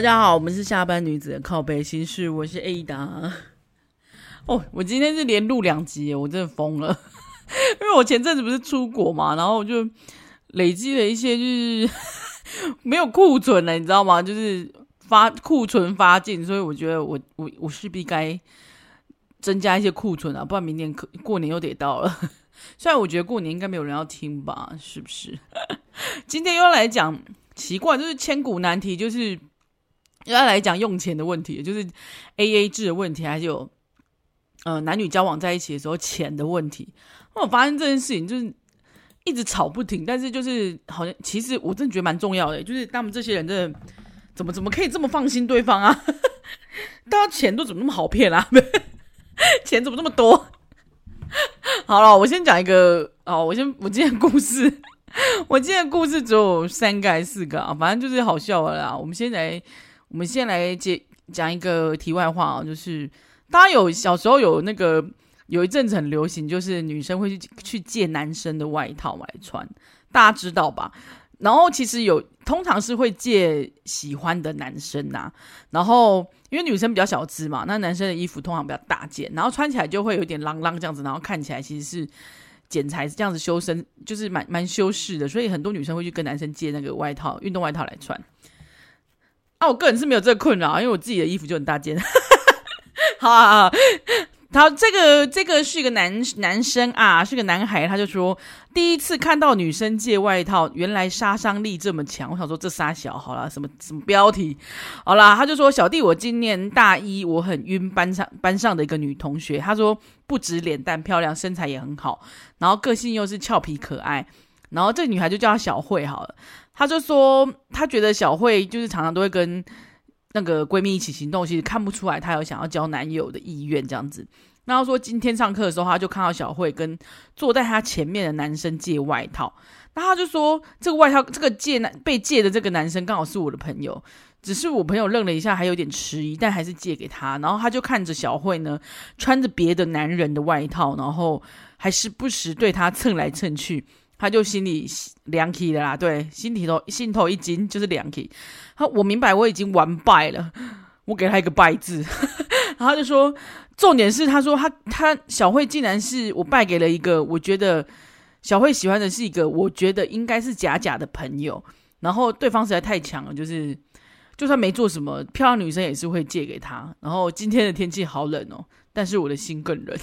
大家好，我们是下班女子的靠北心事，我是 Ada。哦，我今天是连录两集，我真的疯了，因为我前阵子不是出国嘛，然后我就累积了一些，就是 没有库存了，你知道吗？就是发库存发尽，所以我觉得我我我势必该增加一些库存啊，不然明年可过年又得到了。虽然我觉得过年应该没有人要听吧，是不是？今天又来讲奇怪，就是千古难题，就是。要来讲用钱的问题，就是 AA 制的问题，还是有呃男女交往在一起的时候钱的问题。那我发现这件事情就是一直吵不停，但是就是好像其实我真的觉得蛮重要的，就是他们这些人真的怎么怎么可以这么放心对方啊？大家钱都怎么那么好骗啊？钱怎么那么多？好了，我先讲一个哦，我先我今天故事，我今天 故事只有三个还是四个啊？反正就是好笑的啦。我们先来。我们先来讲讲一个题外话啊，就是大家有小时候有那个有一阵子很流行，就是女生会去去借男生的外套来穿，大家知道吧？然后其实有通常是会借喜欢的男生呐、啊，然后因为女生比较小只嘛，那男生的衣服通常比较大件，然后穿起来就会有点啷啷这样子，然后看起来其实是剪裁是这样子修身，就是蛮蛮修饰的，所以很多女生会去跟男生借那个外套，运动外套来穿。啊，我个人是没有这个困扰，因为我自己的衣服就很大件。好啊，好，他这个这个是一个男男生啊，是个男孩，他就说第一次看到女生借外套，原来杀伤力这么强。我想说这杀小好了，什么什么标题？好啦，他就说小弟我今年大一，我很晕班上班上的一个女同学。他说不止脸蛋漂亮，身材也很好，然后个性又是俏皮可爱。然后这个女孩就叫她小慧好了。她就说，她觉得小慧就是常常都会跟那个闺蜜一起行动，其实看不出来她有想要交男友的意愿这样子。然后说今天上课的时候，她就看到小慧跟坐在她前面的男生借外套。那她就说，这个外套，这个借男被借的这个男生刚好是我的朋友，只是我朋友愣了一下，还有点迟疑，但还是借给他。然后他就看着小慧呢，穿着别的男人的外套，然后还时不时对她蹭来蹭去。他就心里凉气的啦，对，心里头心头一惊，就是凉气。他我明白我已经完败了，我给他一个败字，然后他就说，重点是他说他他小慧竟然是我败给了一个，我觉得小慧喜欢的是一个，我觉得应该是假假的朋友，然后对方实在太强了，就是就算没做什么，漂亮女生也是会借给他。然后今天的天气好冷哦，但是我的心更冷。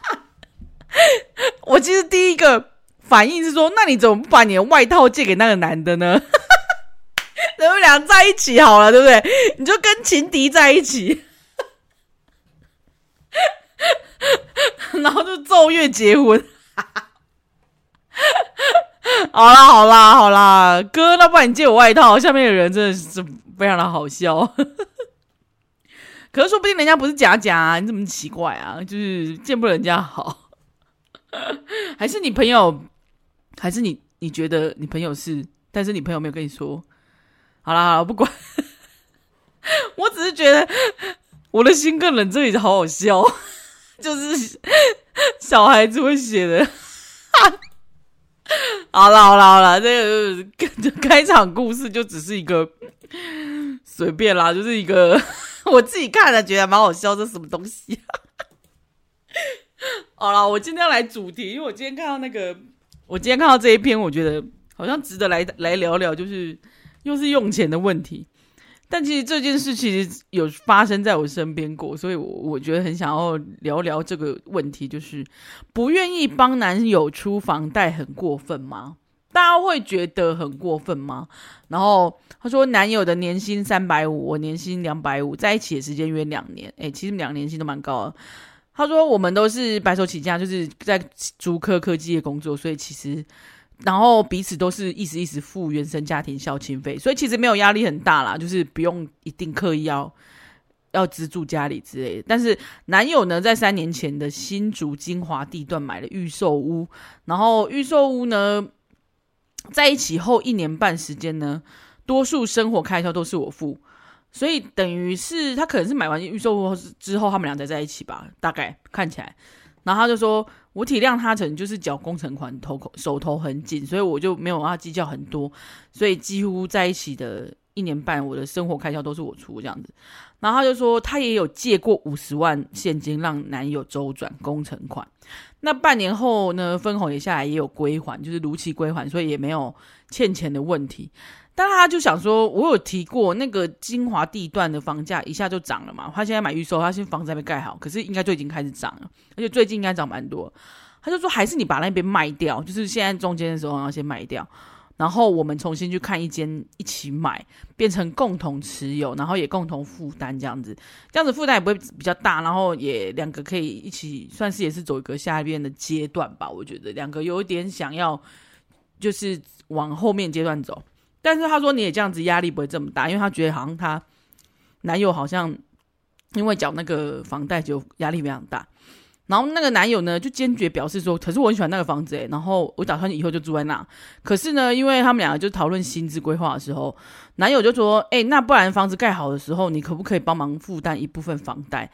我其实第一个。反应是说，那你怎么不把你的外套借给那个男的呢？你们俩在一起好了，对不对？你就跟情敌在一起，然后就奏乐结婚。好啦，好啦，好啦，哥，那不然你借我外套。下面的人真的是非常的好笑。可是说不定人家不是假假啊，你怎么奇怪啊？就是见不得人家好，还是你朋友？还是你你觉得你朋友是，但是你朋友没有跟你说。好啦好啦，不管，我只是觉得我的心更冷，这里好好笑，就是小孩子会写的。好啦好啦好啦，这个开场故事就只是一个随便啦，就是一个我自己看了觉得蛮好笑，这什么东西啊？好啦，我今天要来主题，因为我今天看到那个。我今天看到这一篇，我觉得好像值得来来聊聊，就是又是用钱的问题。但其实这件事其实有发生在我身边过，所以我我觉得很想要聊聊这个问题，就是不愿意帮男友出房贷很过分吗？大家会觉得很过分吗？然后他说，男友的年薪三百五，我年薪两百五，在一起的时间约两年，诶，其实两年薪都蛮高的。他说：“我们都是白手起家，就是在竹科科技的工作，所以其实，然后彼此都是一时一时付原生家庭孝亲费，所以其实没有压力很大啦，就是不用一定刻意要要资助家里之类的。但是男友呢，在三年前的新竹精华地段买了预售屋，然后预售屋呢，在一起后一年半时间呢，多数生活开销都是我付。”所以等于是他可能是买完预售之后，他们俩才在一起吧，大概看起来。然后他就说：“我体谅他，可能就是缴工程款，头手头很紧，所以我就没有要计较很多。所以几乎在一起的一年半我的生活开销都是我出这样子。然后他就说，他也有借过五十万现金让男友周转工程款。那半年后呢，分红也下来，也有归还，就是如期归还，所以也没有欠钱的问题。但他就想说，我有提过那个精华地段的房价一下就涨了嘛？他现在买预售，他现在房子还没盖好，可是应该就已经开始涨了，而且最近应该涨蛮多。他就说，还是你把那边卖掉，就是现在中间的时候要先卖掉。然后我们重新去看一间，一起买，变成共同持有，然后也共同负担这样子，这样子负担也不会比较大，然后也两个可以一起，算是也是走一个下一边的阶段吧。我觉得两个有一点想要，就是往后面阶段走。但是他说你也这样子压力不会这么大，因为他觉得好像他男友好像因为缴那个房贷就压力非常大。然后那个男友呢，就坚决表示说：“可是我很喜欢那个房子诶，然后我打算以后就住在那。可是呢，因为他们两个就讨论薪资规划的时候，男友就说：‘诶，那不然房子盖好的时候，你可不可以帮忙负担一部分房贷，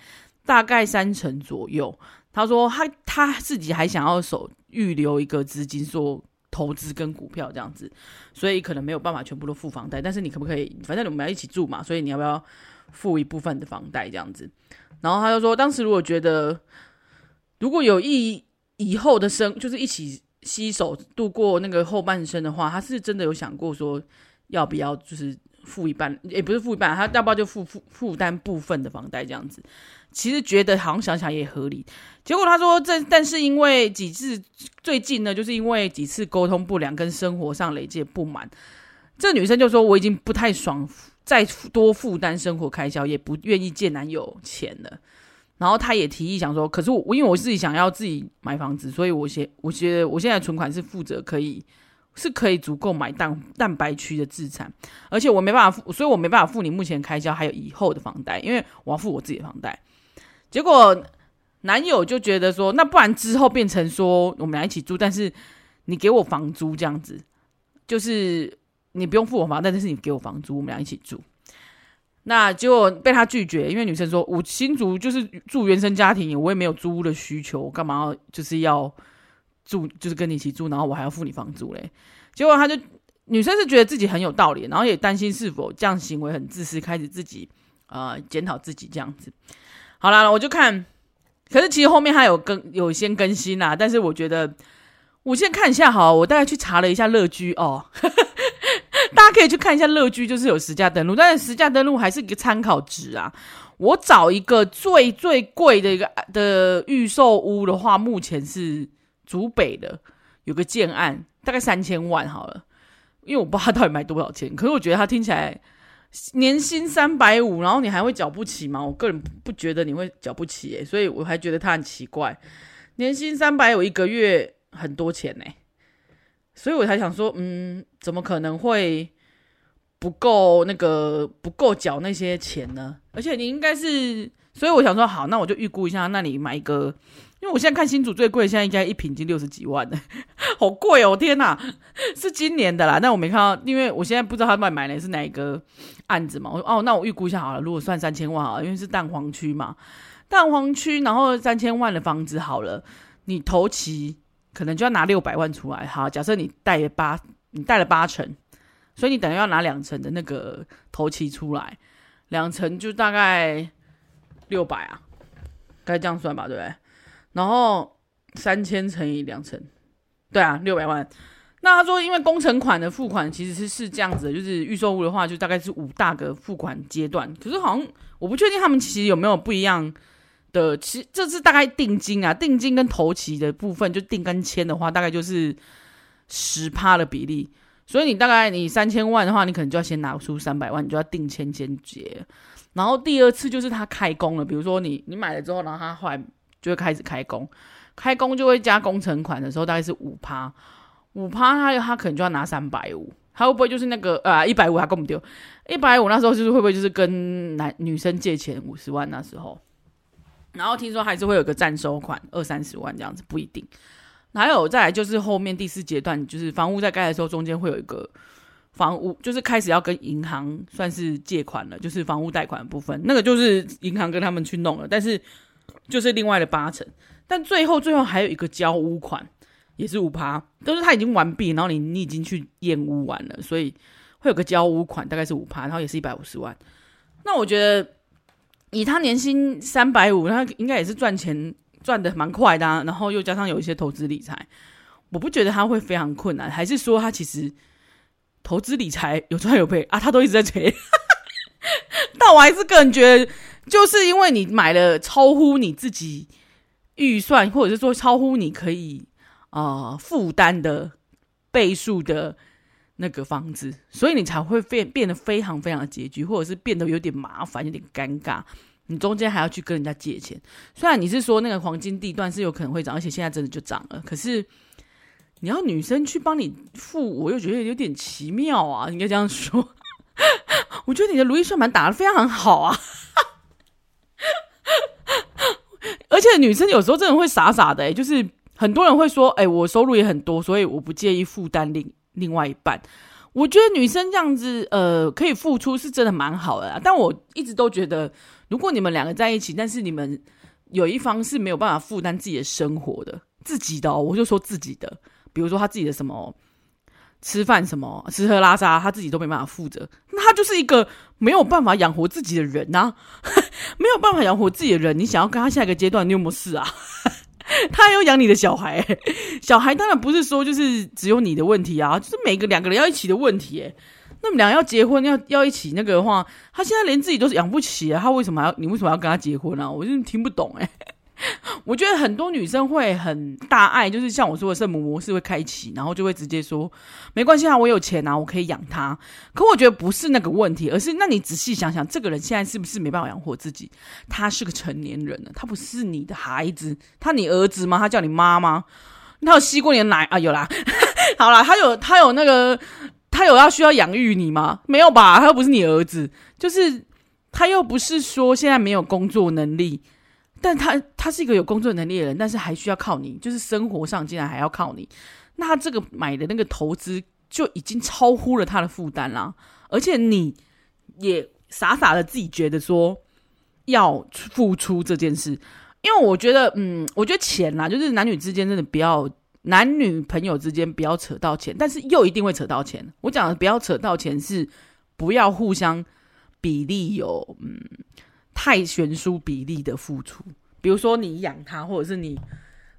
大概三成左右？’他说他他自己还想要手预留一个资金，说投资跟股票这样子，所以可能没有办法全部都付房贷。但是你可不可以？反正我们要一起住嘛，所以你要不要付一部分的房贷这样子？然后他就说，当时如果觉得。如果有意以后的生，就是一起携手度过那个后半生的话，他是真的有想过说要不要就是付一半，也不是付一半，他要不要就负负负担部分的房贷这样子。其实觉得好像想想也合理。结果他说这，但是因为几次最近呢，就是因为几次沟通不良跟生活上累积不满，这女生就说我已经不太爽再多负担生活开销，也不愿意借男友钱了。然后他也提议想说，可是我因为我自己想要自己买房子，所以我现我觉得我现在存款是负责可以是可以足够买蛋蛋白区的资产，而且我没办法付，所以我没办法付你目前开销还有以后的房贷，因为我要付我自己的房贷。结果男友就觉得说，那不然之后变成说我们俩一起住，但是你给我房租这样子，就是你不用付我房贷，但是你给我房租，我们俩一起住。那结果被他拒绝，因为女生说：“我新竹就是住原生家庭，我也没有租屋的需求，干嘛要就是要住，就是跟你一起住，然后我还要付你房租嘞？”结果他就女生是觉得自己很有道理，然后也担心是否这样行为很自私，开始自己呃检讨自己这样子。好啦，我就看，可是其实后面还有更有先更新啦，但是我觉得我先看一下好，我大概去查了一下乐居哦。大家可以去看一下乐居，就是有实价登录，但是实价登录还是一个参考值啊。我找一个最最贵的一个的预售屋的话，目前是竹北的，有个建案，大概三千万好了。因为我不知道他到底卖多少钱，可是我觉得他听起来年薪三百五，然后你还会缴不起吗？我个人不觉得你会缴不起诶、所以我还觉得他很奇怪。年薪三百五一个月很多钱呢、所以我才想说，嗯，怎么可能会不够那个不够缴那些钱呢？而且你应该是，所以我想说，好，那我就预估一下，那你买一个，因为我现在看新竹最贵，现在应该一坪已经六十几万了，好贵哦！天哪，是今年的啦，但我没看到，因为我现在不知道他买买的是哪一个案子嘛。我说哦，那我预估一下好了，如果算三千万好了，因为是蛋黄区嘛，蛋黄区，然后三千万的房子好了，你头期。可能就要拿六百万出来，好，假设你贷八，你贷了八成，所以你等于要拿两成的那个头期出来，两成就大概六百啊，该这样算吧，对不对？然后三千乘以两成，对啊，六百万。那他说，因为工程款的付款其实是是这样子的，就是预售屋的话，就大概是五大个付款阶段，可是好像我不确定他们其实有没有不一样。的，其实这是大概定金啊，定金跟头期的部分，就定跟签的话，大概就是十趴的比例。所以你大概你三千万的话，你可能就要先拿出三百万，你就要定签先结。然后第二次就是他开工了，比如说你你买了之后，然后他后来就会开始开工，开工就会加工程款的时候，大概是五趴，五趴他他可能就要拿三百五，他会不会就是那个啊一百五他根本丢一百五那时候就是会不会就是跟男女生借钱五十万那时候？然后听说还是会有个暂收款二三十万这样子，不一定。还有再来就是后面第四阶段，就是房屋在盖的时候，中间会有一个房屋，就是开始要跟银行算是借款了，就是房屋贷款的部分，那个就是银行跟他们去弄了，但是就是另外的八成。但最后最后还有一个交屋款，也是五趴，都是他已经完毕，然后你你已经去验屋完了，所以会有个交屋款，大概是五趴，然后也是一百五十万。那我觉得以他年薪三百五，他应该也是赚钱赚的蛮快的。然后又加上有一些投资理财，我不觉得他会非常困难，还是说他其实投资理财有赚有赔啊？他都一直在赔。但我还是个人觉得，就是因为你买了超乎你自己预算，或者是说超乎你可以啊负担的倍数的那个房子，所以你才会变变得非常非常的拮据，或者是变得有点麻烦，有点尴尬。你中间还要去跟人家借钱，虽然你是说那个黄金地段是有可能会涨，而且现在真的就涨了，可是你要女生去帮你付，我又觉得有点奇妙啊，应该这样说。我觉得你的如意算盘打得非常好啊，而且女生有时候真的会傻傻的、欸，就是很多人会说，哎、我收入也很多，所以我不介意负担另另外一半。我觉得女生这样子，呃，可以付出是真的蛮好的，但我一直都觉得，如果你们两个在一起，但是你们有一方是没有办法负担自己的生活的，自己的、哦，我就说自己的，比如说他自己的什么。吃饭什么吃喝拉撒，他自己都没办法负责，那他就是一个没有办法养活自己的人呐、啊，没有办法养活自己的人。你想要跟他下一个阶段，你有没有事啊？他还要养你的小孩，小孩当然不是说就是只有你的问题啊，就是每个两个人要一起的问题。哎，那么两个要结婚要要一起那个的话，他现在连自己都是养不起啊，他为什么要你为什么要跟他结婚啊？我就听不懂哎。我觉得很多女生会很大爱，就是像我说的圣母模式会开启，然后就会直接说没关系啊，我有钱啊，我可以养他。可我觉得不是那个问题，而是那你仔细想想，这个人现在是不是没办法养活自己？他是个成年人了，他不是你的孩子，他你儿子吗？他叫你妈吗？他有吸过你的奶啊？有啦，好啦，他有他有那个他有要需要养育你吗？没有吧？他又不是你儿子，就是他又不是说现在没有工作能力。但他他是一个有工作能力的人，但是还需要靠你，就是生活上竟然还要靠你，那他这个买的那个投资就已经超乎了他的负担啦，而且你也傻傻的自己觉得说要付出这件事，因为我觉得，嗯，我觉得钱啦，就是男女之间真的不要，男女朋友之间不要扯到钱，但是又一定会扯到钱。我讲的不要扯到钱是不要互相比例有，嗯。太悬殊比例的付出，比如说你养他，或者是你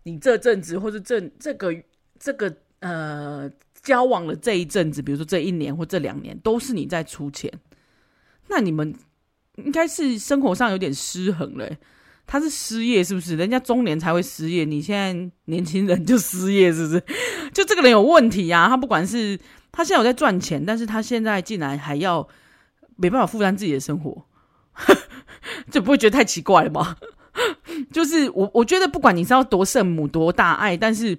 你这阵子，或者这这个这个呃交往的这一阵子，比如说这一年或这两年，都是你在出钱，那你们应该是生活上有点失衡了。他是失业是不是？人家中年才会失业，你现在年轻人就失业是不是？就这个人有问题啊！他不管是他现在有在赚钱，但是他现在竟然还要没办法负担自己的生活。这不会觉得太奇怪了吗？就是我，我觉得不管你是要多圣母、多大爱，但是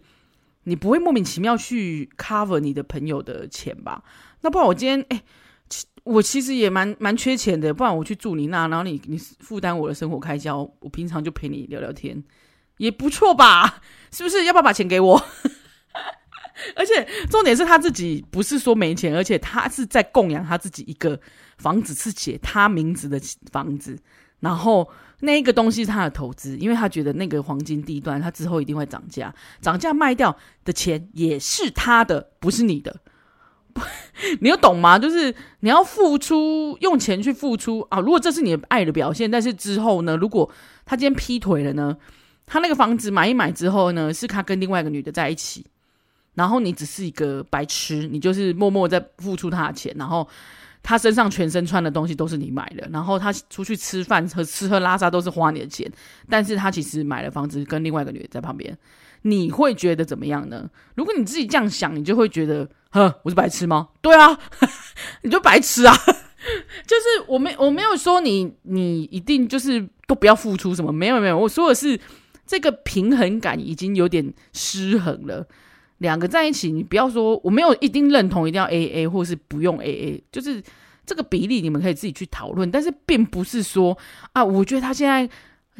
你不会莫名其妙去 cover 你的朋友的钱吧？那不然我今天，哎，我其实也蛮蛮缺钱的，不然我去住你那，然后你你负担我的生活开销，我平常就陪你聊聊天，也不错吧？是不是？要不要把钱给我？而且重点是他自己不是说没钱，而且他是在供养他自己一个房子，是写他名字的房子。然后那个东西是他的投资，因为他觉得那个黄金地段，他之后一定会涨价，涨价卖掉的钱也是他的，不是你的。你有懂吗？就是你要付出，用钱去付出啊。如果这是你的爱的表现，但是之后呢？如果他今天劈腿了呢？他那个房子买一买之后呢，是他跟另外一个女的在一起，然后你只是一个白痴，你就是默默在付出他的钱，然后。他身上全身穿的东西都是你买的，然后他出去吃饭和吃喝拉撒都是花你的钱，但是他其实买了房子跟另外一个女人在旁边，你会觉得怎么样呢？如果你自己这样想，你就会觉得，呵，我是白痴吗？对啊，你就白痴啊！就是我没我没有说你你一定就是都不要付出什么，没有没有，我说的是这个平衡感已经有点失衡了。两个在一起，你不要说我没有一定认同一定要 AA 或是不用 AA，就是这个比例你们可以自己去讨论。但是并不是说啊，我觉得他现在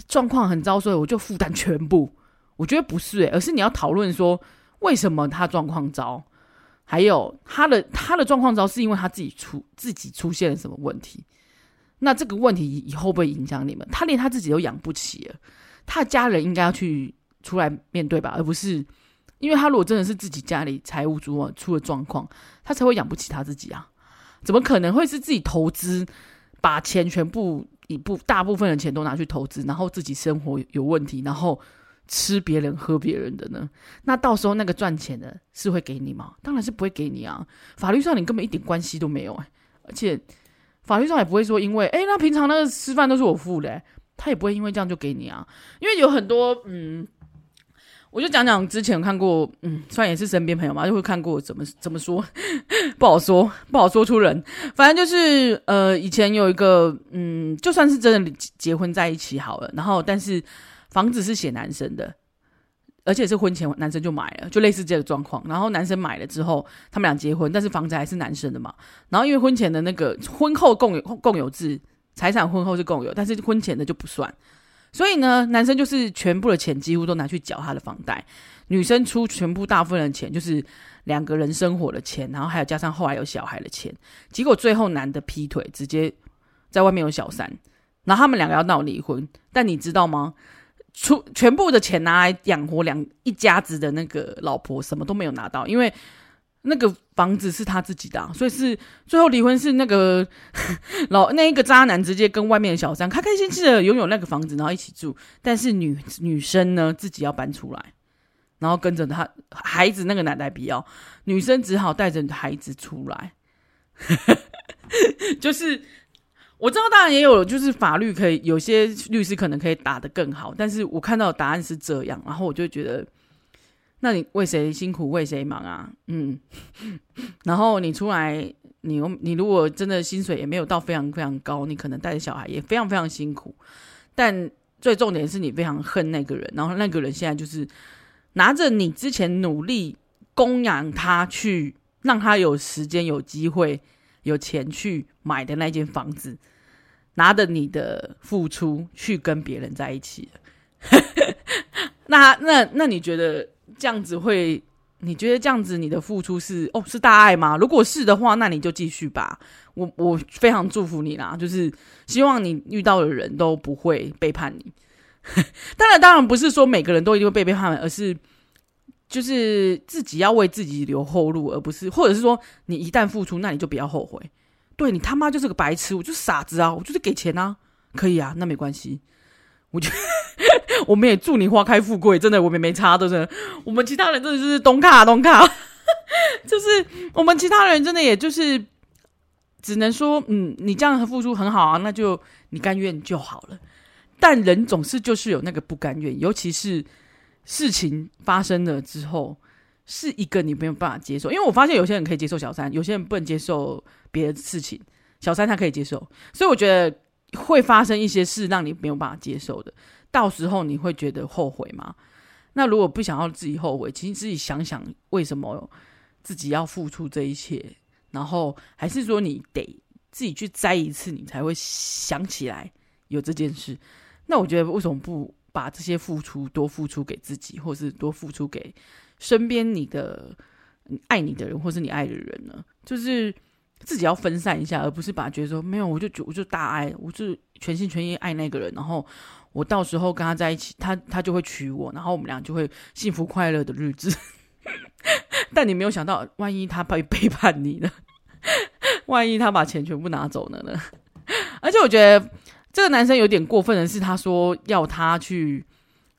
状况很糟，所以我就负担全部。我觉得不是诶，而是你要讨论说为什么他状况糟，还有他的他的状况糟是因为他自己出自己出现了什么问题。那这个问题以后会不会影响你们？他连他自己都养不起了，他的家人应该要去出来面对吧，而不是。因为他如果真的是自己家里财务出出了状况，他才会养不起他自己啊。怎么可能会是自己投资，把钱全部一部大部分的钱都拿去投资，然后自己生活有问题，然后吃别人喝别人的呢？那到时候那个赚钱的是会给你吗？当然是不会给你啊！法律上你根本一点关系都没有哎、而且法律上也不会说因为哎，那平常那个吃饭都是我付的、他也不会因为这样就给你啊，因为有很多嗯。我就讲讲之前看过，嗯，虽然也是身边朋友嘛，就会看过怎么怎么说，不好说，不好说出人。反正就是，呃，以前有一个，嗯，就算是真的结婚在一起好了，然后但是房子是写男生的，而且是婚前男生就买了，就类似这个状况。然后男生买了之后，他们俩结婚，但是房子还是男生的嘛。然后因为婚前的那个婚后共有共有制，财产婚后是共有，但是婚前的就不算。所以呢，男生就是全部的钱几乎都拿去缴他的房贷，女生出全部大部分的钱，就是两个人生活的钱，然后还有加上后来有小孩的钱。结果最后男的劈腿，直接在外面有小三，然后他们两个要闹离婚。但你知道吗？出全部的钱拿来养活两一家子的那个老婆，什么都没有拿到，因为。那个房子是他自己的，所以是最后离婚是那个 老那一个渣男直接跟外面的小三开开心心的拥有那个房子，然后一起住。但是女女生呢，自己要搬出来，然后跟着他孩子，那个奶奶不要，女生只好带着孩子出来。就是我知道，当然也有，就是法律可以有些律师可能可以打得更好，但是我看到的答案是这样，然后我就觉得。那你为谁辛苦为谁忙啊？嗯，然后你出来，你你如果真的薪水也没有到非常非常高，你可能带着小孩也非常非常辛苦。但最重点是你非常恨那个人，然后那个人现在就是拿着你之前努力供养他，去让他有时间、有机会、有钱去买的那间房子，拿着你的付出去跟别人在一起了。那那那你觉得？这样子会，你觉得这样子你的付出是哦是大爱吗？如果是的话，那你就继续吧。我我非常祝福你啦，就是希望你遇到的人都不会背叛你。当然，当然不是说每个人都一定会被背叛，而是就是自己要为自己留后路，而不是或者是说你一旦付出，那你就不要后悔。对，你他妈就是个白痴，我就是傻子啊，我就是给钱啊，可以啊，那没关系。我觉得 我们也祝你花开富贵，真的，我们没差，都是我们其他人真的就是东卡东卡，就是我们其他人真的也就是只能说，嗯，你这样付出很好啊，那就你甘愿就好了。但人总是就是有那个不甘愿，尤其是事情发生了之后，是一个你没有办法接受。因为我发现有些人可以接受小三，有些人不能接受别的事情，小三他可以接受，所以我觉得。会发生一些事让你没有办法接受的，到时候你会觉得后悔吗？那如果不想要自己后悔，其实自己想想为什么自己要付出这一切，然后还是说你得自己去栽一次，你才会想起来有这件事。那我觉得为什么不把这些付出多付出给自己，或是多付出给身边你的爱你的人，或是你爱的人呢？就是。自己要分散一下，而不是把觉得说没有，我就我就大爱，我就全心全意爱那个人，然后我到时候跟他在一起，他他就会娶我，然后我们俩就会幸福快乐的日子。但你没有想到，万一他背背叛你呢？万一他把钱全部拿走了呢？而且我觉得这个男生有点过分的是，他说要他去，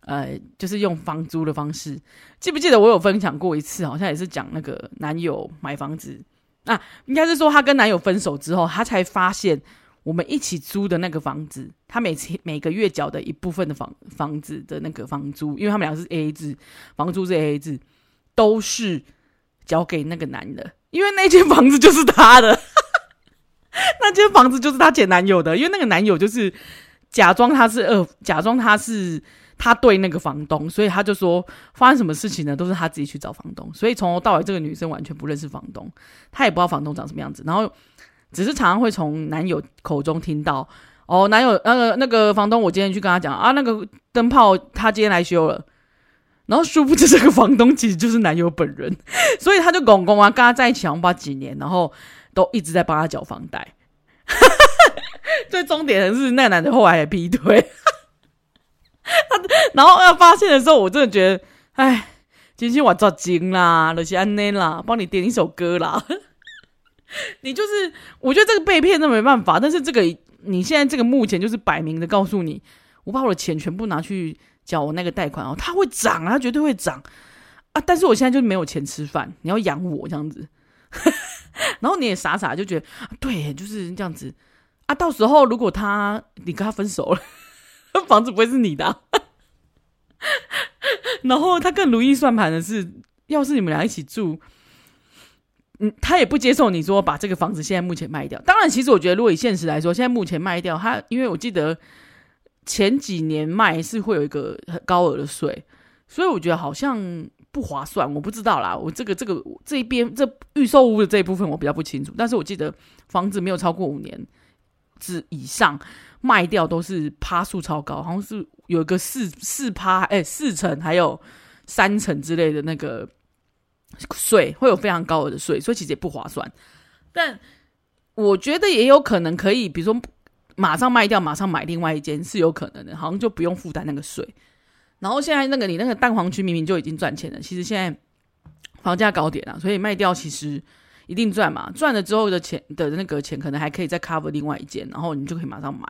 呃，就是用房租的方式。记不记得我有分享过一次？好像也是讲那个男友买房子。啊，应该是说她跟男友分手之后，她才发现我们一起租的那个房子，她每次每个月缴的一部分的房房子的那个房租，因为他们俩是 AA 制，房租是 AA 制，都是交给那个男的，因为那间房子就是他的，那间房子就是她前男友的，因为那个男友就是假装他是二，假装他是。他对那个房东，所以他就说发生什么事情呢，都是他自己去找房东。所以从头到尾，这个女生完全不认识房东，她也不知道房东长什么样子。然后只是常常会从男友口中听到，哦，男友那个那个房东，我今天去跟他讲啊，那个灯泡他今天来修了。然后殊不知这个房东其实就是男友本人，所以他就拱拱啊，跟他在一起好像几年，然后都一直在帮他缴房贷。最重点的是，那个男的后来也劈腿。然后要发现的时候，我真的觉得，哎，今天我做精啦，就是安内啦，帮你点一首歌啦。你就是，我觉得这个被骗那没办法，但是这个你现在这个目前就是摆明的告诉你，我把我的钱全部拿去缴我那个贷款哦，它会涨啊，它绝对会涨啊！但是我现在就没有钱吃饭，你要养我这样子，然后你也傻傻就觉得，对，就是这样子啊。到时候如果他你跟他分手了，房子不会是你的，然后他更如意算盘的是，要是你们俩一起住。嗯，他也不接受你说把这个房子现在目前卖掉。当然，其实我觉得，如果以现实来说，现在目前卖掉，他因为我记得前几年卖是会有一个很高额的税，所以我觉得好像不划算。我不知道啦，我这个这个这一边这预售屋的这一部分我比较不清楚，但是我记得房子没有超过五年之以上卖掉都是趴数超高，好像是有一个四四趴哎四成还有三成之类的那个。税会有非常高额的税，所以其实也不划算。但我觉得也有可能可以，比如说马上卖掉，马上买另外一间是有可能的，好像就不用负担那个税。然后现在那个你那个蛋黄区明明就已经赚钱了，其实现在房价高点了，所以卖掉其实一定赚嘛。赚了之后的钱的那个钱可能还可以再 cover 另外一件，然后你就可以马上买。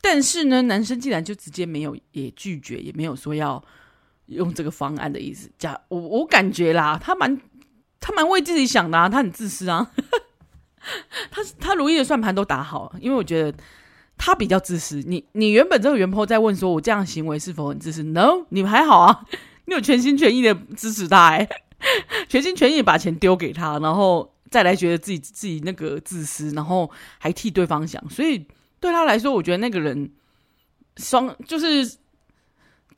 但是呢，男生既然就直接没有也拒绝，也没有说要。用这个方案的意思，假我我感觉啦，他蛮他蛮为自己想的啊，他很自私啊，他他如意的算盘都打好，因为我觉得他比较自私。你你原本这个原 p 在问说，我这样行为是否很自私？No，你们还好啊，你有全心全意的支持他，哎，全心全意把钱丢给他，然后再来觉得自己自己那个自私，然后还替对方想，所以对他来说，我觉得那个人双就是。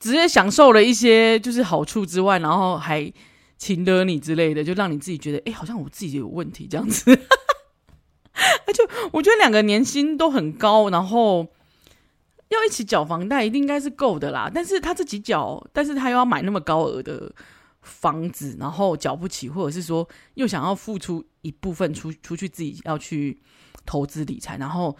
直接享受了一些就是好处之外，然后还请得你之类的，就让你自己觉得，哎，好像我自己有问题这样子。而且我觉得两个年薪都很高，然后要一起缴房贷，一定应该是够的啦。但是他自己缴，但是他又要买那么高额的房子，然后缴不起，或者是说又想要付出一部分出出去自己要去投资理财，然后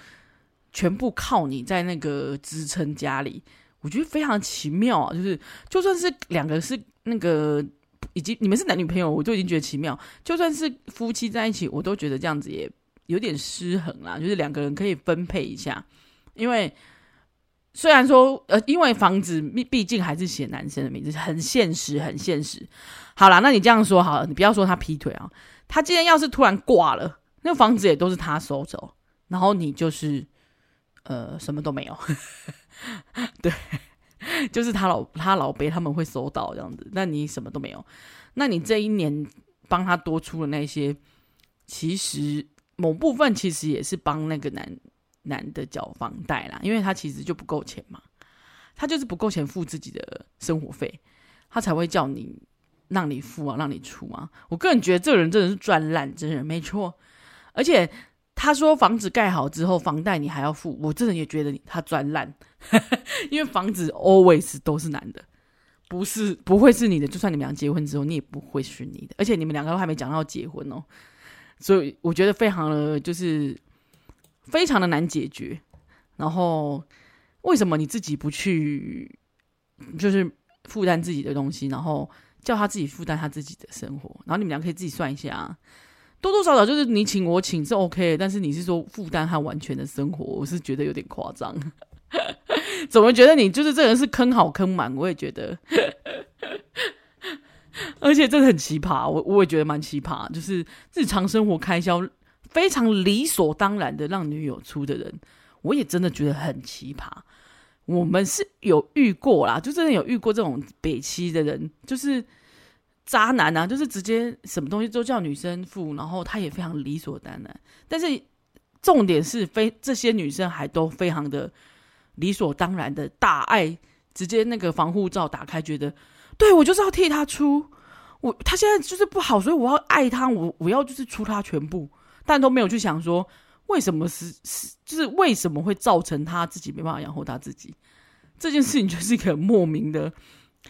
全部靠你在那个支撑家里。我觉得非常奇妙啊，就是就算是两个是那个，以及你们是男女朋友，我都已经觉得奇妙。就算是夫妻在一起，我都觉得这样子也有点失衡啦。就是两个人可以分配一下，因为虽然说呃，因为房子毕竟还是写男生的名字，很现实，很现实。好啦，那你这样说好了，你不要说他劈腿啊，他今天要是突然挂了，那房子也都是他收走，然后你就是呃什么都没有。对，就是他老他老伯他们会收到这样子，那你什么都没有，那你这一年帮他多出的那些，其实某部分其实也是帮那个男男的缴房贷啦，因为他其实就不够钱嘛，他就是不够钱付自己的生活费，他才会叫你让你付啊，让你出啊。我个人觉得这个人真的是赚烂，真的没错，而且。他说房子盖好之后，房贷你还要付，我真的也觉得他赚烂，因为房子 always 都是男的，不是不会是你的，就算你们俩结婚之后，你也不会是你的，而且你们两个都还没讲到结婚哦，所以我觉得非常的就是非常的难解决。然后为什么你自己不去，就是负担自己的东西，然后叫他自己负担他自己的生活，然后你们俩可以自己算一下啊。多多少少就是你请我请是 OK，但是你是说负担他完全的生活，我是觉得有点夸张。怎么觉得你就是这人是坑好坑满？我也觉得，而且真的很奇葩，我我也觉得蛮奇葩。就是日常生活开销非常理所当然的让女友出的人，我也真的觉得很奇葩。我们是有遇过啦，就真的有遇过这种北七的人，就是。渣男啊，就是直接什么东西都叫女生付，然后他也非常理所当然。但是重点是非，非这些女生还都非常的理所当然的大爱，直接那个防护罩打开，觉得对我就是要替他出，我他现在就是不好，所以我要爱他，我我要就是出他全部，但都没有去想说为什么是是，就是为什么会造成他自己没办法养活他自己这件事情，就是一个莫名的，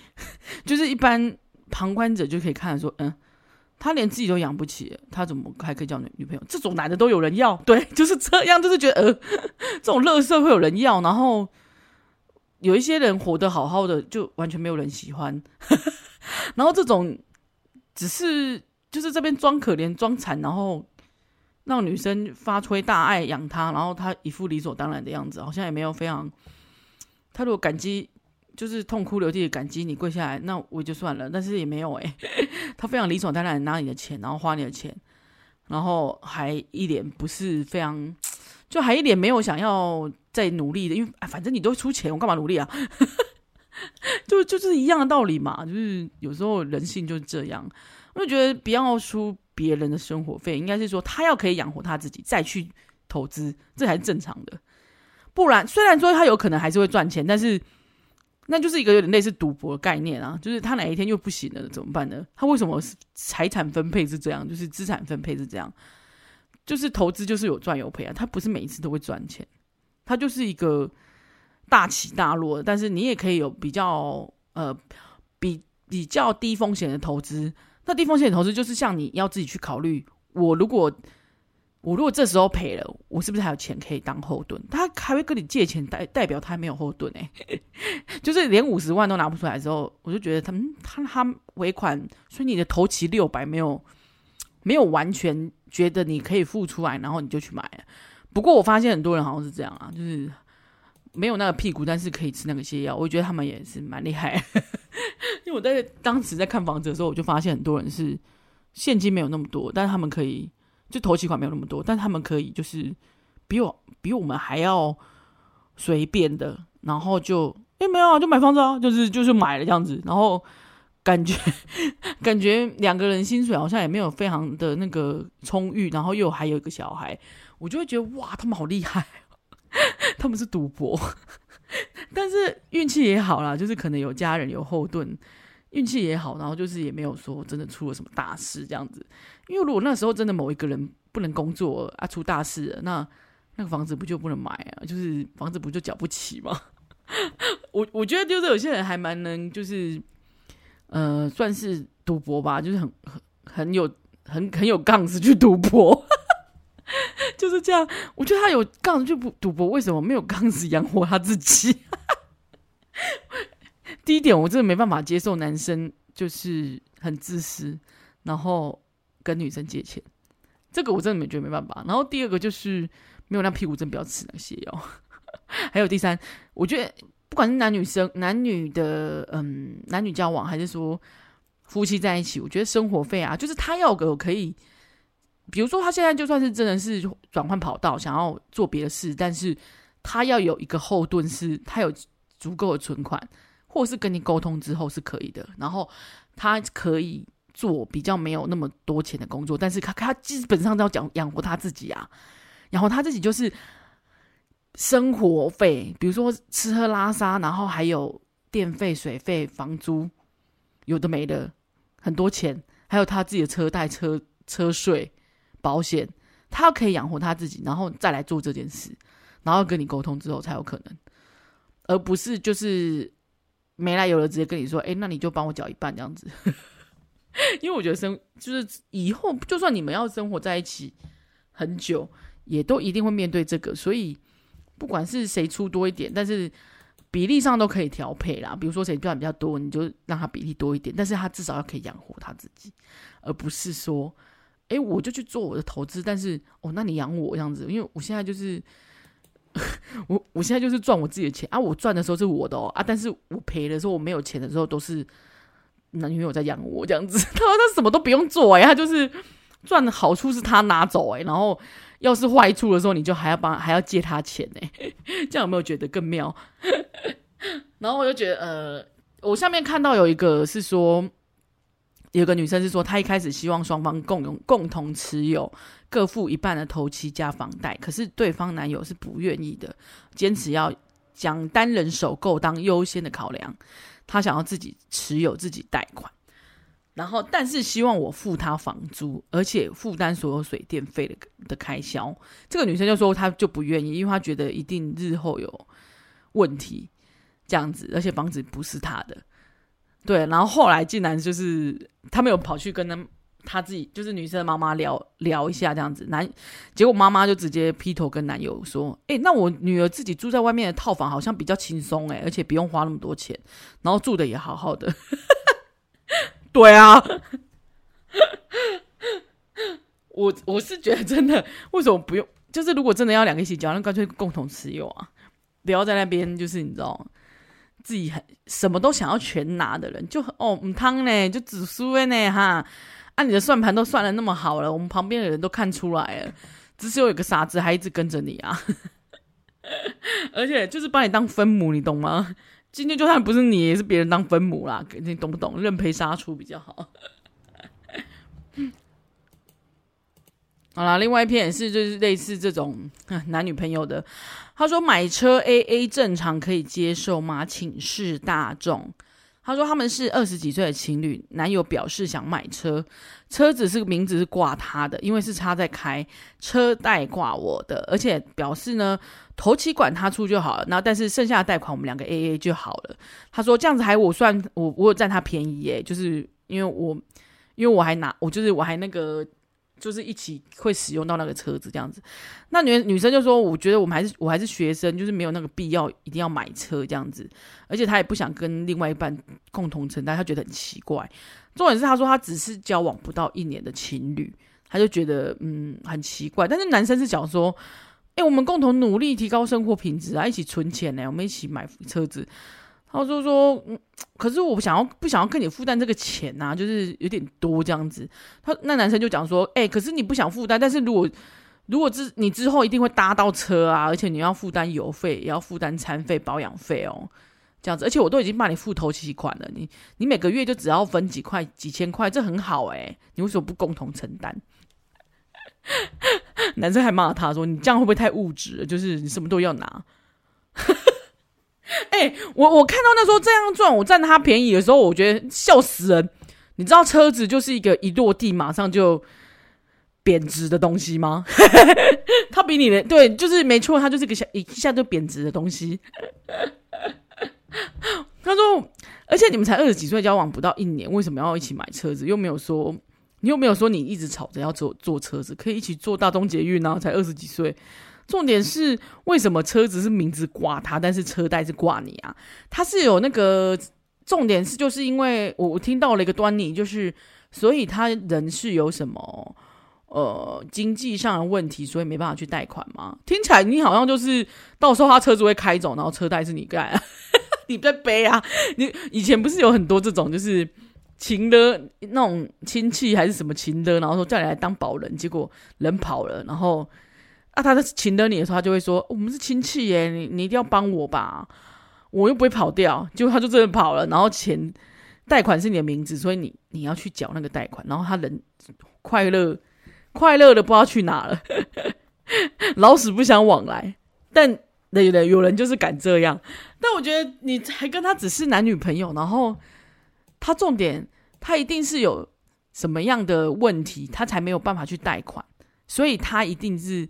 就是一般。旁观者就可以看说，嗯，他连自己都养不起，他怎么还可以叫女女朋友？这种男的都有人要，对，就是这样，就是觉得，呃，这种乐色会有人要，然后有一些人活得好好的，就完全没有人喜欢，然后这种只是就是这边装可怜装惨，然后让女生发挥大爱养他，然后他一副理所当然的样子，好像也没有非常。他如果感激，就是痛哭流涕的感激你跪下来，那我就算了。但是也没有哎、欸，他非常理所当然拿你的钱，然后花你的钱，然后还一脸不是非常，就还一脸没有想要再努力的，因为哎，反正你都出钱，我干嘛努力啊？就就是一样的道理嘛，就是有时候人性就是这样。我就觉得不要出别人的生活费，应该是说他要可以养活他自己，再去投资，这才是正常的。不然，虽然说他有可能还是会赚钱，但是那就是一个有点类似赌博的概念啊。就是他哪一天又不行了，怎么办呢？他为什么财产分配是这样？就是资产分配是这样，就是投资就是有赚有赔啊。他不是每一次都会赚钱，他就是一个大起大落。但是你也可以有比较呃比比较低风险的投资。那低风险投资就是像你要自己去考虑，我如果。我如果这时候赔了，我是不是还有钱可以当后盾？他还会跟你借钱，代代表他没有后盾哎、就是连五十万都拿不出来的时候，我就觉得他们他他尾款，所以你的头期六百没有没有完全觉得你可以付出来，然后你就去买。不过我发现很多人好像是这样啊，就是没有那个屁股，但是可以吃那个泻药。我觉得他们也是蛮厉害，因为我在当时在看房子的时候，我就发现很多人是现金没有那么多，但他们可以。就头期款没有那么多，但他们可以就是比我比我们还要随便的，然后就哎、没有啊，就买房子啊，就是就是买了这样子，然后感觉 感觉两个人薪水好像也没有非常的那个充裕，然后又还有一个小孩，我就会觉得哇，他们好厉害，他们是赌博，但是运气也好啦，就是可能有家人有后盾。运气也好，然后就是也没有说真的出了什么大事这样子。因为如果那时候真的某一个人不能工作啊，出大事了，那那个房子不就不能买啊？就是房子不就缴不起吗？我我觉得就是有些人还蛮能，就是呃，算是赌博吧，就是很很很有很很有杠子去赌博，是这样。我觉得他有杠子去赌赌博，为什么没有杠子养活他自己？第一点，我真的没办法接受男生就是很自私，然后跟女生借钱，这个我真的没觉得没办法。然后第二个就是没有那屁股，真不要吃那个泻药。还有第三，我觉得不管是男女生、男女的，嗯，男女交往，还是说夫妻在一起，我觉得生活费啊，就是他要个可以，比如说他现在就算是真的是转换跑道，想要做别的事，但是他要有一个后盾，是他有足够的存款。或是跟你沟通之后是可以的，然后他可以做比较没有那么多钱的工作，但是他他基本上都要讲养活他自己啊，然后他自己就是生活费，比如说吃喝拉撒，然后还有电费、水费、房租，有的没的很多钱，还有他自己的车贷、车车税、保险，他可以养活他自己，然后再来做这件事，然后跟你沟通之后才有可能，而不是就是。没来由的直接跟你说，哎，那你就帮我缴一半这样子，因为我觉得生就是以后就算你们要生活在一起很久，也都一定会面对这个，所以不管是谁出多一点，但是比例上都可以调配啦。比如说谁赚比较多，你就让他比例多一点，但是他至少要可以养活他自己，而不是说，哎，我就去做我的投资，但是哦，那你养我这样子，因为我现在就是。我我现在就是赚我自己的钱啊！我赚的时候是我的哦啊，但是我赔的时候，我没有钱的时候都是男女友在养我这样子。他说他什么都不用做哎，他就是赚的好处是他拿走哎，然后要是坏处的时候，你就还要帮还要借他钱哎，这样有没有觉得更妙？然后我就觉得呃，我下面看到有一个是说。有个女生是说，她一开始希望双方共用、共同持有、各付一半的头期加房贷，可是对方男友是不愿意的，坚持要将单人首购当优先的考量，他想要自己持有、自己贷款，然后但是希望我付他房租，而且负担所有水电费的的开销。这个女生就说她就不愿意，因为她觉得一定日后有问题这样子，而且房子不是她的。对，然后后来竟然就是他们有跑去跟他他自己，就是女生的妈妈聊聊一下这样子，男结果妈妈就直接劈头跟男友说：“哎，那我女儿自己住在外面的套房好像比较轻松哎，而且不用花那么多钱，然后住的也好好的。”对啊，我我是觉得真的，为什么不用？就是如果真的要两个一起交，那干脆共同持有啊，不要在那边就是你知道，自己很什么都想要全拿的人，就哦唔汤呢，就只输呢哈。按、啊、你的算盘都算得那么好了，我们旁边的人都看出来了，只是有一个傻子还一直跟着你啊，而且就是把你当分母，你懂吗？今天就算不是你，也是别人当分母啦，你懂不懂？认赔杀出比较好。好啦，另外一篇也是就是类似这种男女朋友的，他说买车 AA 正常可以接受吗？请示大众。他说他们是二十几岁的情侣，男友表示想买车，车子是名字是挂他的，因为是他在开，车贷挂我的，而且表示呢头期管他出就好了，那但是剩下的贷款我们两个 AA 就好了。他说这样子还我算我我有占他便宜耶，就是因为我因为我还拿我就是我还那个。就是一起会使用到那个车子这样子，那女女生就说：“我觉得我们还是我还是学生，就是没有那个必要一定要买车这样子，而且她也不想跟另外一半共同承担，她觉得很奇怪。重点是她说她只是交往不到一年的情侣，她就觉得嗯很奇怪。但是男生是讲说：哎，我们共同努力提高生活品质啊，一起存钱呢，我们一起买车子。”他就说，可是我不想要不想要跟你负担这个钱呐、啊？就是有点多这样子。他那男生就讲说，哎、可是你不想负担，但是如果如果之你之后一定会搭到车啊，而且你要负担油费，也要负担餐费、保养费哦，这样子。而且我都已经帮你付头期款了，你你每个月就只要分几块、几千块，这很好哎、你为什么不共同承担？男生还骂他说，你这样会不会太物质了？就是你什么都要拿。哎、我我看到那时候这样赚，我占他便宜的时候，我觉得笑死人。你知道车子就是一个一落地马上就贬值的东西吗？他比你的对，就是没错，他就是个一下就贬值的东西。他说，而且你们才二十几岁，交往不到一年，为什么要一起买车子？又没有说，你又没有说你一直吵着要坐坐车子，可以一起坐大众捷运啊？才二十几岁。重点是为什么车子是名字挂他，但是车贷是挂你啊？他是有那个重点是，就是因为我我听到了一个端倪，就是所以他人是有什么呃经济上的问题，所以没办法去贷款吗？听起来你好像就是到时候他车子会开走，然后车贷是你盖，你在背啊？你以前不是有很多这种就是情的那种亲戚还是什么情的，然后说叫你来当保人，结果人跑了，然后。啊，他在请得你的时候，他就会说：“我们是亲戚耶，你你一定要帮我吧，我又不会跑掉。”结果他就真的跑了，然后钱贷款是你的名字，所以你你要去缴那个贷款，然后他人快乐快乐的不知道去哪了，老死不相往来。但对对，有人就是敢这样。但我觉得你还跟他只是男女朋友，然后他重点他一定是有什么样的问题，他才没有办法去贷款，所以他一定是。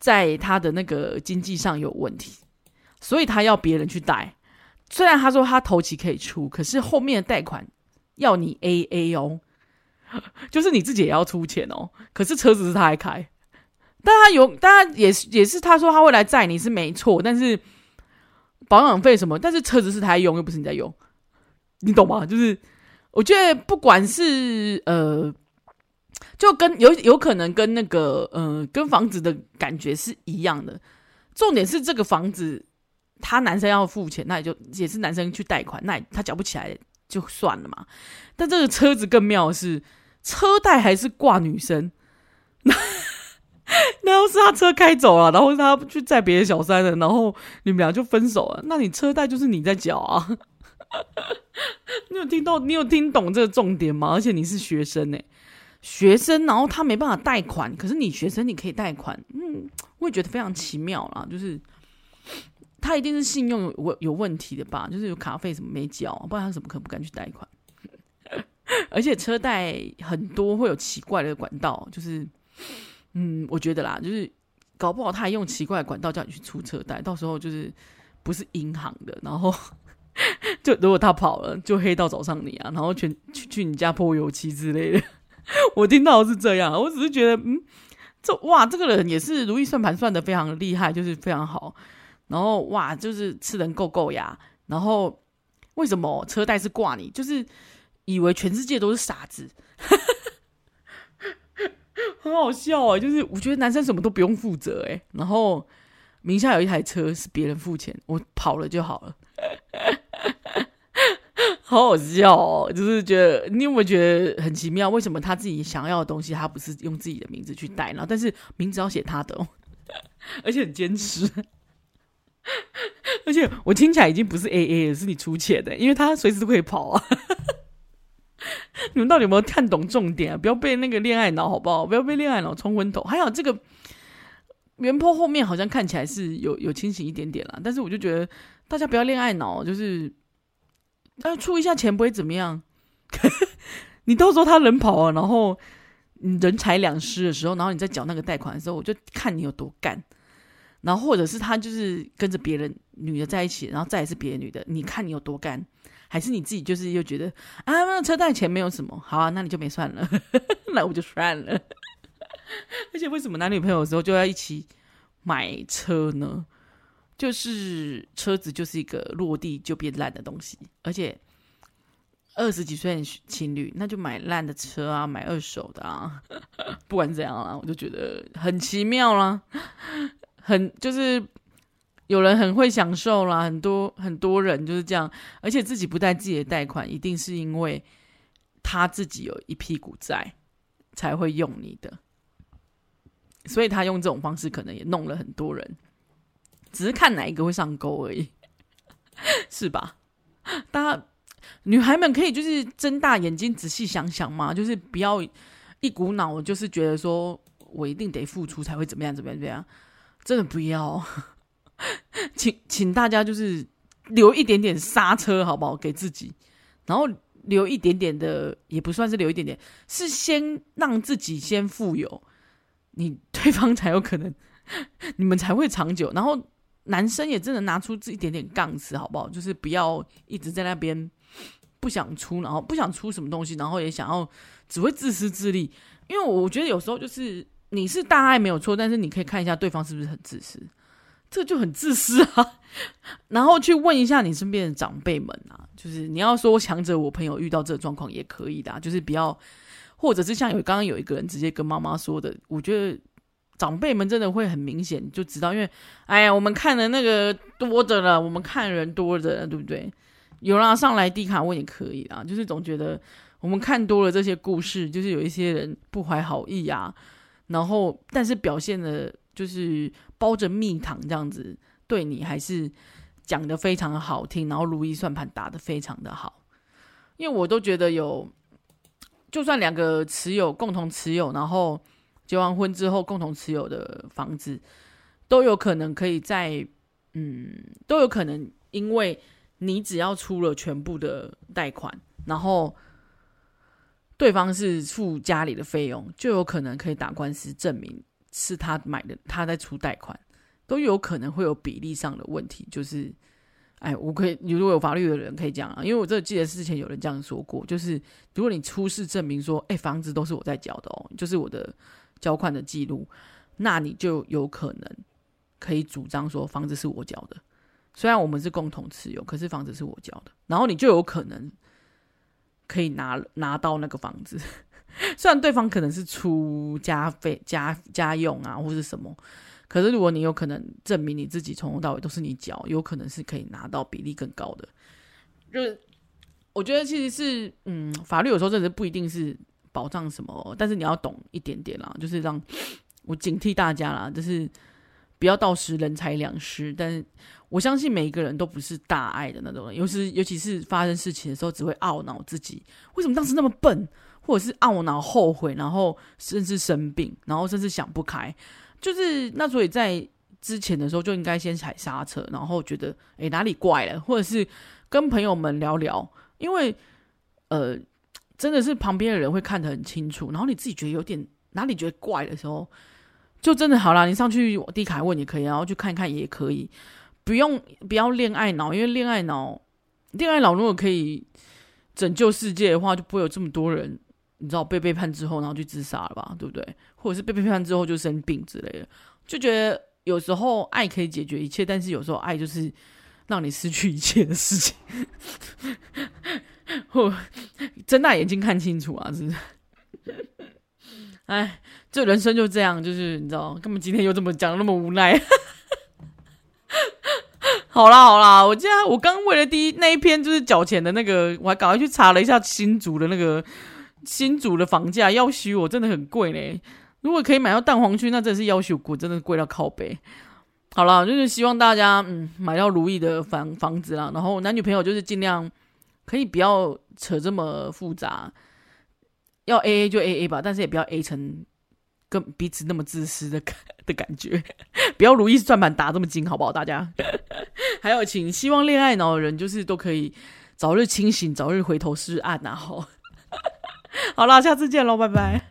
在他的那个经济上有问题，所以他要别人去贷。虽然他说他头期可以出，可是后面的贷款要你 AA 哦，就是你自己也要出钱哦。可是车子是他来开，但他有，当然也是也是他说他会来载你是没错，但是保养费什么，但是车子是他用，又不是你在用，你懂吗？就是我觉得不管是呃。就跟有有可能跟那个、呃，跟房子的感觉是一样的。重点是这个房子，他男生要付钱，那也就也是男生去贷款，那他缴不起来就算了嘛。但这个车子更妙的是，车贷还是挂女生。那 那要是他车开走了，然后他去载别的小三了，然后你们俩就分手了，那你车贷就是你在缴啊？你有听到？你有听懂这个重点吗？而且你是学生呢、学生，然后他没办法贷款，可是你学生你可以贷款，嗯，我也觉得非常奇妙啦。就是他一定是信用有有问题的吧？就是有卡费什么没缴，不然他怎么可能不敢去贷款？而且车贷很多会有奇怪的管道，就是嗯，我觉得啦，就是搞不好他还用奇怪管道叫你去出车贷，到时候就是不是银行的，然后 就如果他跑了，就黑道找上你啊，然后全去去你家泼油漆之类的。我听到是这样，我只是觉得，嗯，这哇，这个人也是如意算盘算得非常厉害，就是非常好。然后哇，就是吃人够够呀。然后为什么车贷是挂你？就是以为全世界都是傻子。很好笑啊！就是我觉得男生什么都不用负责哎，然后名下有一台车是别人付钱，我跑了就好了，好好笑哦！就是觉得你有没有觉得很奇妙？为什么他自己想要的东西，他不是用自己的名字去带，然后但是名字要写他的哦，而且很坚持，而且我听起来已经不是 AA，是你出钱的，因为他随时都可以跑啊。你们到底有没有看懂重点啊？不要被那个恋爱脑好不好？不要被恋爱脑冲昏头。还有这个原坡后面好像看起来是有有清醒一点点啦，但是我就觉得大家不要恋爱脑，就是要出一下钱不会怎么样。你到时候他人跑啊，然后你人财两失的时候，然后你再缴那个贷款的时候，我就看你有多干。然后或者是他就是跟着别人女的在一起，然后再也是别的女的，你看你有多干。还是你自己就是又觉得啊，那车贷钱没有什么，好啊，那你就没算了，那我就算了。而且为什么男女朋友的时候就要一起买车呢？就是车子就是一个落地就变烂的东西，而且二十几岁情侣那就买烂的车啊，买二手的啊，不管怎样啦，我就觉得很奇妙啦，很就是。有人很会享受啦，很多很多人就是这样，而且自己不带自己的贷款，一定是因为他自己有一屁股债才会用你的，所以他用这种方式可能也弄了很多人，只是看哪一个会上钩而已，是吧？大家女孩们可以就是睁大眼睛仔细想想嘛，就是不要一股脑就是觉得说我一定得付出才会怎么样怎么样怎么样，真的不要。请请大家就是留一点点刹车，好不好？给自己，然后留一点点的，也不算是留一点点，是先让自己先富有，你对方才有可能，你们才会长久。然后男生也真的拿出这一点点杠子，好不好？就是不要一直在那边不想出，然后不想出什么东西，然后也想要只会自私自利。因为我觉得有时候就是你是大爱没有错，但是你可以看一下对方是不是很自私。这就很自私啊！然后去问一下你身边的长辈们啊，就是你要说强者，我朋友遇到这个状况也可以的，就是不要，或者是像有刚刚有一个人直接跟妈妈说的，我觉得长辈们真的会很明显就知道，因为哎呀，我们看的那个多的了，我们看人多的了，对不对？有人上来低卡问也可以啊，就是总觉得我们看多了这些故事，就是有一些人不怀好意啊，然后但是表现的。就是包着蜜糖这样子对你，还是讲得非常好听，然后如意算盘打得非常的好。因为我都觉得有，就算两个持有共同持有，然后结完婚之后共同持有的房子，都有可能可以在嗯，都有可能，因为你只要出了全部的贷款，然后对方是付家里的费用，就有可能可以打官司证明。是他买的，他在出贷款，都有可能会有比例上的问题。就是，哎，我可以，如果有法律的人可以讲啊，因为我这记得之前有人这样说过，就是如果你出示证明说，哎，房子都是我在缴的哦，就是我的交款的记录，那你就有可能可以主张说房子是我交的，虽然我们是共同持有，可是房子是我交的，然后你就有可能可以拿拿到那个房子。虽然对方可能是出家费、家家用啊，或是什么，可是如果你有可能证明你自己从头到尾都是你缴，有可能是可以拿到比例更高的。就是我觉得其实是，嗯，法律有时候真的不一定是保障什么，但是你要懂一点点啦，就是让 我警惕大家啦，就是不要到时人财两失。但是我相信每一个人都不是大爱的那种人，尤其尤其是发生事情的时候，只会懊恼自己为什么当时那么笨。或者是懊恼、后悔，然后甚至生病，然后甚至想不开，就是那所以在之前的时候就应该先踩刹车，然后觉得诶哪里怪了，或者是跟朋友们聊聊，因为呃真的是旁边的人会看得很清楚，然后你自己觉得有点哪里觉得怪的时候，就真的好啦，你上去迪卡问也可以，然后去看看也可以，不用不要恋爱脑，因为恋爱脑恋爱脑如果可以拯救世界的话，就不会有这么多人。你知道被背叛之后，然后去自杀了吧？对不对？或者是被背叛之后就生病之类的，就觉得有时候爱可以解决一切，但是有时候爱就是 让你失去一切的事情。或睁大眼睛看清楚啊！是不是？哎，这人生就这样，就是你知道，根本今天又这么讲，那么无奈。好啦好啦，我今天我刚为了第一那一篇就是缴钱的那个，我还赶快去查了一下新竹的那个新竹的房价，要许我真的很贵嘞。如果可以买到蛋黄区，那真的是要许我真的贵到靠北。好啦，就是希望大家嗯买到如意的房房子啦，然后男女朋友就是尽量可以不要扯这么复杂，要 A A 就 A A 吧，但是也不要 A 成跟彼此那么自私的感的感觉，不要如意算盘打这么精，好不好？大家。还有，请希望恋爱脑的人就是都可以早日清醒，早日回头是岸然后，好啦，下次见喽，拜拜。